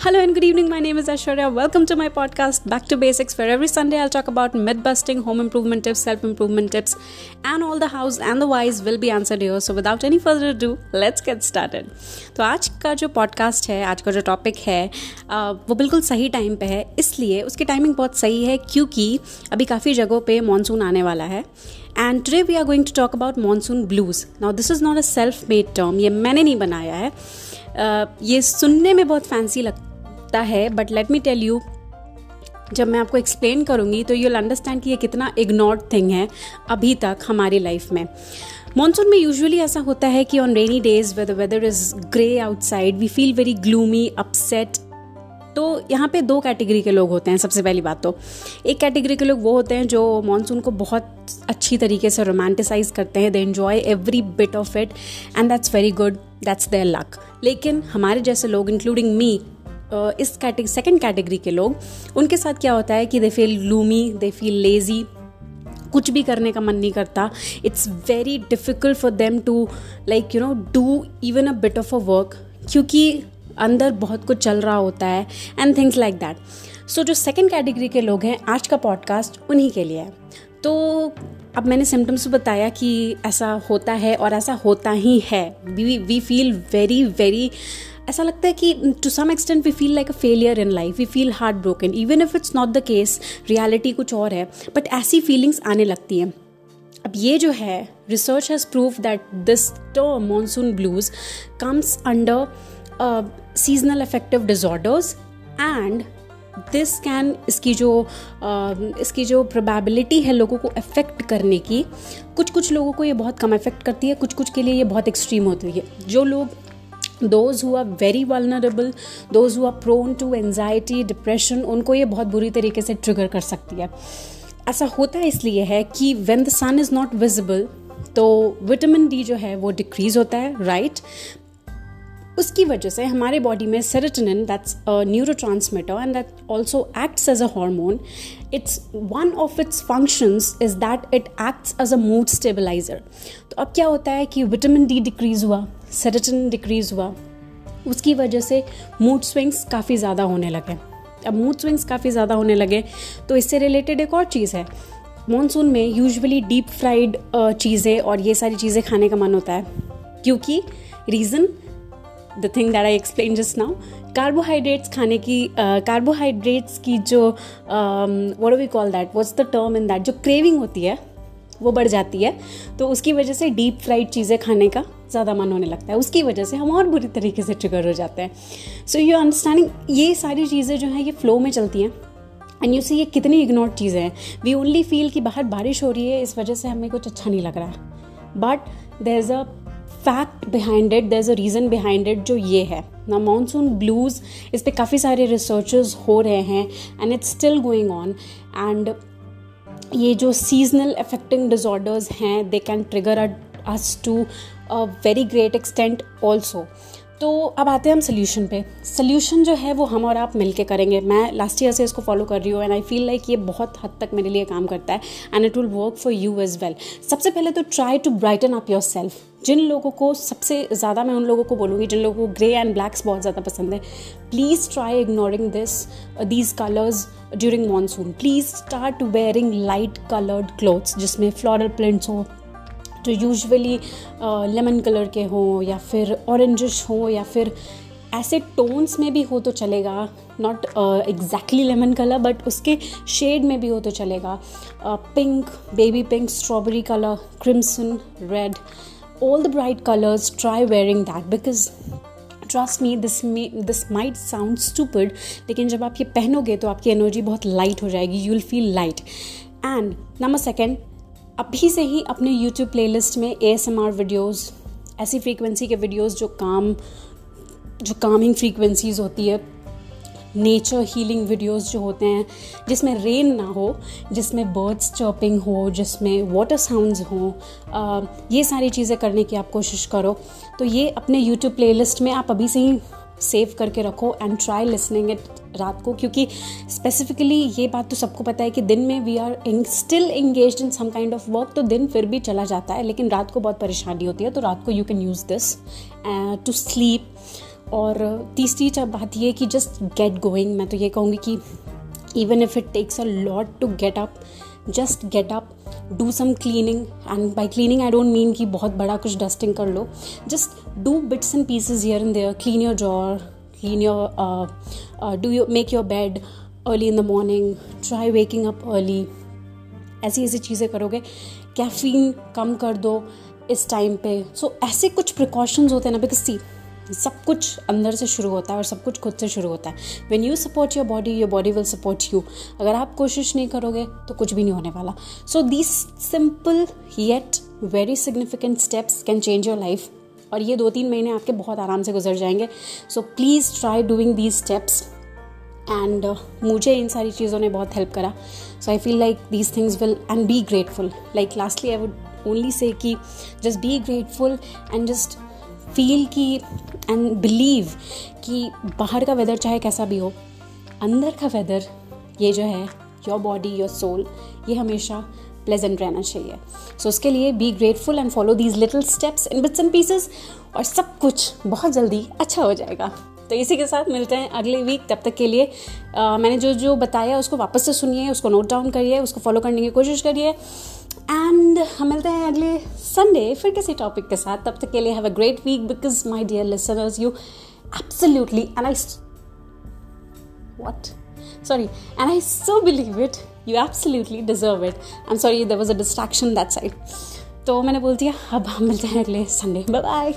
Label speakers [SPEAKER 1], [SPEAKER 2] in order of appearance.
[SPEAKER 1] Hello and good evening. My name is Ashwarya. Welcome to my podcast, Back to Basics, where every Sunday I'll talk about myth busting, home improvement tips, self improvement tips, and all the hows and the whys will be answered here. So without any further ado, let's get started. तो आज का जो podcast है आज का जो topic है वो बिल्कुल सही टाइम पे है इसलिए उसकी टाइमिंग बहुत सही है क्योंकि अभी काफ़ी जगहों पे मानसून आने वाला है and today we are going to talk about monsoon blues now this is not a self made term ये मैंने नहीं बनाया है uh, ये सुनने में बहुत फैंसी लगता लगता है but let me tell you जब मैं आपको एक्सप्लेन करूँगी तो यूल अंडरस्टैंड कि ये कितना इग्नोर्ड थिंग है अभी तक हमारी लाइफ में। मानसून में यूजुअली ऐसा होता है कि on rainy days weather weather is grey outside we feel very gloomy upset तो यहाँ पे दो कैटेगरी के लोग होते हैं, सबसे पहली बात तो। एक कैटेगरी के लोग वो होते हैं जो मानसून को बहुत अच्छी तरीके से रोमांटिसाइज करते हैं they enjoy every bit of it and that's very good that's their luck लेकिन हमारे जैसे लोग इंक्लूडिंग मी इस कैटेगरी सेकेंड कैटेगरी के लोग, उनके साथ क्या होता है कि they feel gloomy they feel lazy कुछ भी करने का मन नहीं करता। It's very difficult for them to like you know do even a bit of a work क्योंकि अंदर बहुत कुछ चल रहा होता है and things like that so जो सेकेंड कैटेगरी के लोग हैं, आज का पॉडकास्ट उन्हीं के लिए है। तो अब मैंने सिम्टम्स बताया कि ऐसा होता है और ऐसा होता ही है। We we feel very very ऐसा लगता है कि to some extent we feel like a failure in life we feel heartbroken even if it's not the case reality कुछ और है. बट ऐसी फीलिंग्स आने लगती हैं. अब ये जो है research has prove that this term monsoon blues comes under seasonal affective disorders and this can इसकी जो uh, इसकी जो प्रोबेबिलिटी है लोगों को अफेक्ट करने की कुछ कुछ लोगों को ये बहुत कम अफेक्ट करती है कुछ कुछ के लिए ये बहुत एक्सट्रीम होती है. जो लोग those who are very vulnerable those who are prone to anxiety depression उनको ये बहुत बुरी तरीके से ट्रिगर कर सकती है। ऐसा होता इसलिए है कि when the sun is not visible तो विटामिन डी जो है वो डिक्रीज होता है राइट right? उसकी वजह से हमारे बॉडी में serotonin that's neurotransmitter and that also acts as a hormone it's one of its functions is that it acts as a mood stabiliser तो अब क्या होता है कि विटामिन डी डिक्रीज हुआ? सेरेटनिन डिक्रीज हुआ। उसकी वजह से मूड स्विंग्स काफ़ी ज़्यादा होने लगे। अब मूड स्विंग्स काफ़ी ज़्यादा होने लगे तो इससे रिलेटेड एक और चीज़ है। मानसून में यूजुअली डीप फ्राइड चीज़ें और ये सारी चीज़ें खाने का मन होता है। क्योंकि reason the thing that I explain just now carbohydrates खाने की कार्बोहाइड्रेट्स uh, की जो what we call that what's the term in that जो क्रेविंग होती है वो बढ़ जाती है। तो उसकी वजह से डीप फ्राइड चीज़ें खाने का ज़्यादा मन होने लगता है। उसकी वजह से हम और बुरी तरीके से ट्रिगर हो जाते हैं। सो यू अंडरस्टैंडिंग ये सारी चीज़ें जो हैं, ये फ्लो में चलती हैं। एंड यू सी ये कितनी इग्नोर्ड चीज़ें हैं। वी ओनली फील कि बाहर बारिश हो रही है, इस वजह से हमें कुछ अच्छा नहीं लग रहा है। But there is a fact behind it there is a reason behind it जो ये है। ना मानसून ब्लूज़ इस पर काफ़ी सारे रिसर्चेज हो रहे हैं and it's still going on and ये जो सीजनल अफेक्टिंग डिजॉर्डर्स हैं they can trigger us to very great extent also तो अब आते हैं हम सोल्यूशन पे। सोल्यूशन जो है वो हम और आप मिलके करेंगे। मैं लास्ट ईयर से इसको फॉलो कर रही हूँ एंड आई फील लाइक ये बहुत हद तक मेरे लिए काम करता है and it will work for you as well सबसे पहले तो try to brighten up yourself जिन लोगों को सबसे ज़्यादा मैं उन लोगों को बोलूँगी जिन लोगों को ग्रे एंड ब्लैक्स बहुत ज़्यादा पसंद है please try ignoring this these colours during monsoon please start wearing light coloured clothes जिसमें फ्लोरल प्रिंट्स हो जो यूजुअली लेमन कलर के हों या फिर ऑरेंजिश हो या फिर ऐसे टोन्स में भी हो तो चलेगा। Not exactly lemon colour but उसके शेड में भी हो तो चलेगा। Pink baby pink strawberry colour crimson red all the bright colours try wearing that because trust me this may this might sound stupid लेकिन जब आप ये पहनोगे तो आपकी एनर्जी बहुत लाइट हो जाएगी you will feel light and number second अभी से ही अपने यूट्यूब प्लेलिस्ट में आर वीडियोज़ ऐसी फ्रीक्वेंसी के वीडियोज़ जो काम, जो कामिंग फ्रीक्वेंसीज होती है नेचर हीलिंग वीडियोस जो होते हैं, जिसमें रेन ना हो, जिसमें बर्ड्स चर्पिंग हो, जिसमें वाटर साउंड्स हो ये सारी चीज़ें करने की आप कोशिश करो। तो ये अपने यूट्यूब प्लेलिस्ट में आप अभी से ही सेव करके रखो एंड ट्राई लिसनिंग इट रात को, क्योंकि स्पेसिफिकली ये बात तो सबको पता है कि दिन में we are still engage in some kind of work तो दिन फिर भी चला जाता है, लेकिन रात को बहुत परेशानी होती है तो रात को you can use this to sleep और तीसरी बात ये कि जस्ट गेट गोइंग मैं तो ये कहूँगी कि even if it takes a lot to get up just get up do some cleaning and by cleaning I don't mean कि बहुत बड़ा कुछ डस्टिंग कर लो। Just do bits and pieces here and there clean your drawer clean your do you make your bed early in the morning try waking up early ऐसी ऐसी चीज़ें करोगे caffeine कम कर दो इस टाइम पे। सो so, ऐसे कुछ प्रिकॉशंस होते हैं ना बिकॉज़ सी सब कुछ अंदर से शुरू होता है और सब कुछ खुद से शुरू होता है। When you support your body your body will support you अगर आप कोशिश नहीं करोगे तो कुछ भी नहीं होने वाला। So these simple yet very significant steps can change your life और ये दो तीन महीने आपके बहुत आराम से गुजर जाएँगे। So please try doing these steps and मुझे इन सारी चीज़ों ने बहुत हेल्प करा। So I feel like these things will and be grateful like lastly I would only say कि just be grateful and just feel की एंड बिलीव कि बाहर का वेदर चाहे कैसा भी हो अंदर का वेदर ये जो है योर बॉडी योर सोल ये हमेशा प्लेजेंट रहना चाहिए। सो so, उसके लिए be grateful and follow these little steps in bits and pieces और सब कुछ बहुत जल्दी अच्छा हो जाएगा। तो इसी के साथ मिलते हैं अगले वीक तब तक के लिए आ, मैंने जो जो बताया उसको वापस से सुनिए उसको नोट डाउन करिए उसको फॉलो करने की कोशिश करिए। एंड हम मिलते हैं अगले संडे फिर किसी टॉपिक के साथ। तब तक के लिए have a great week because my dear listeners you absolutely and I what? Sorry, and i so believe it, you absolutely deserve it. I'm sorry, there was a distraction that side. तो मैंने बोल दिया, अब हम मिलते हैं अगले Sunday bye bye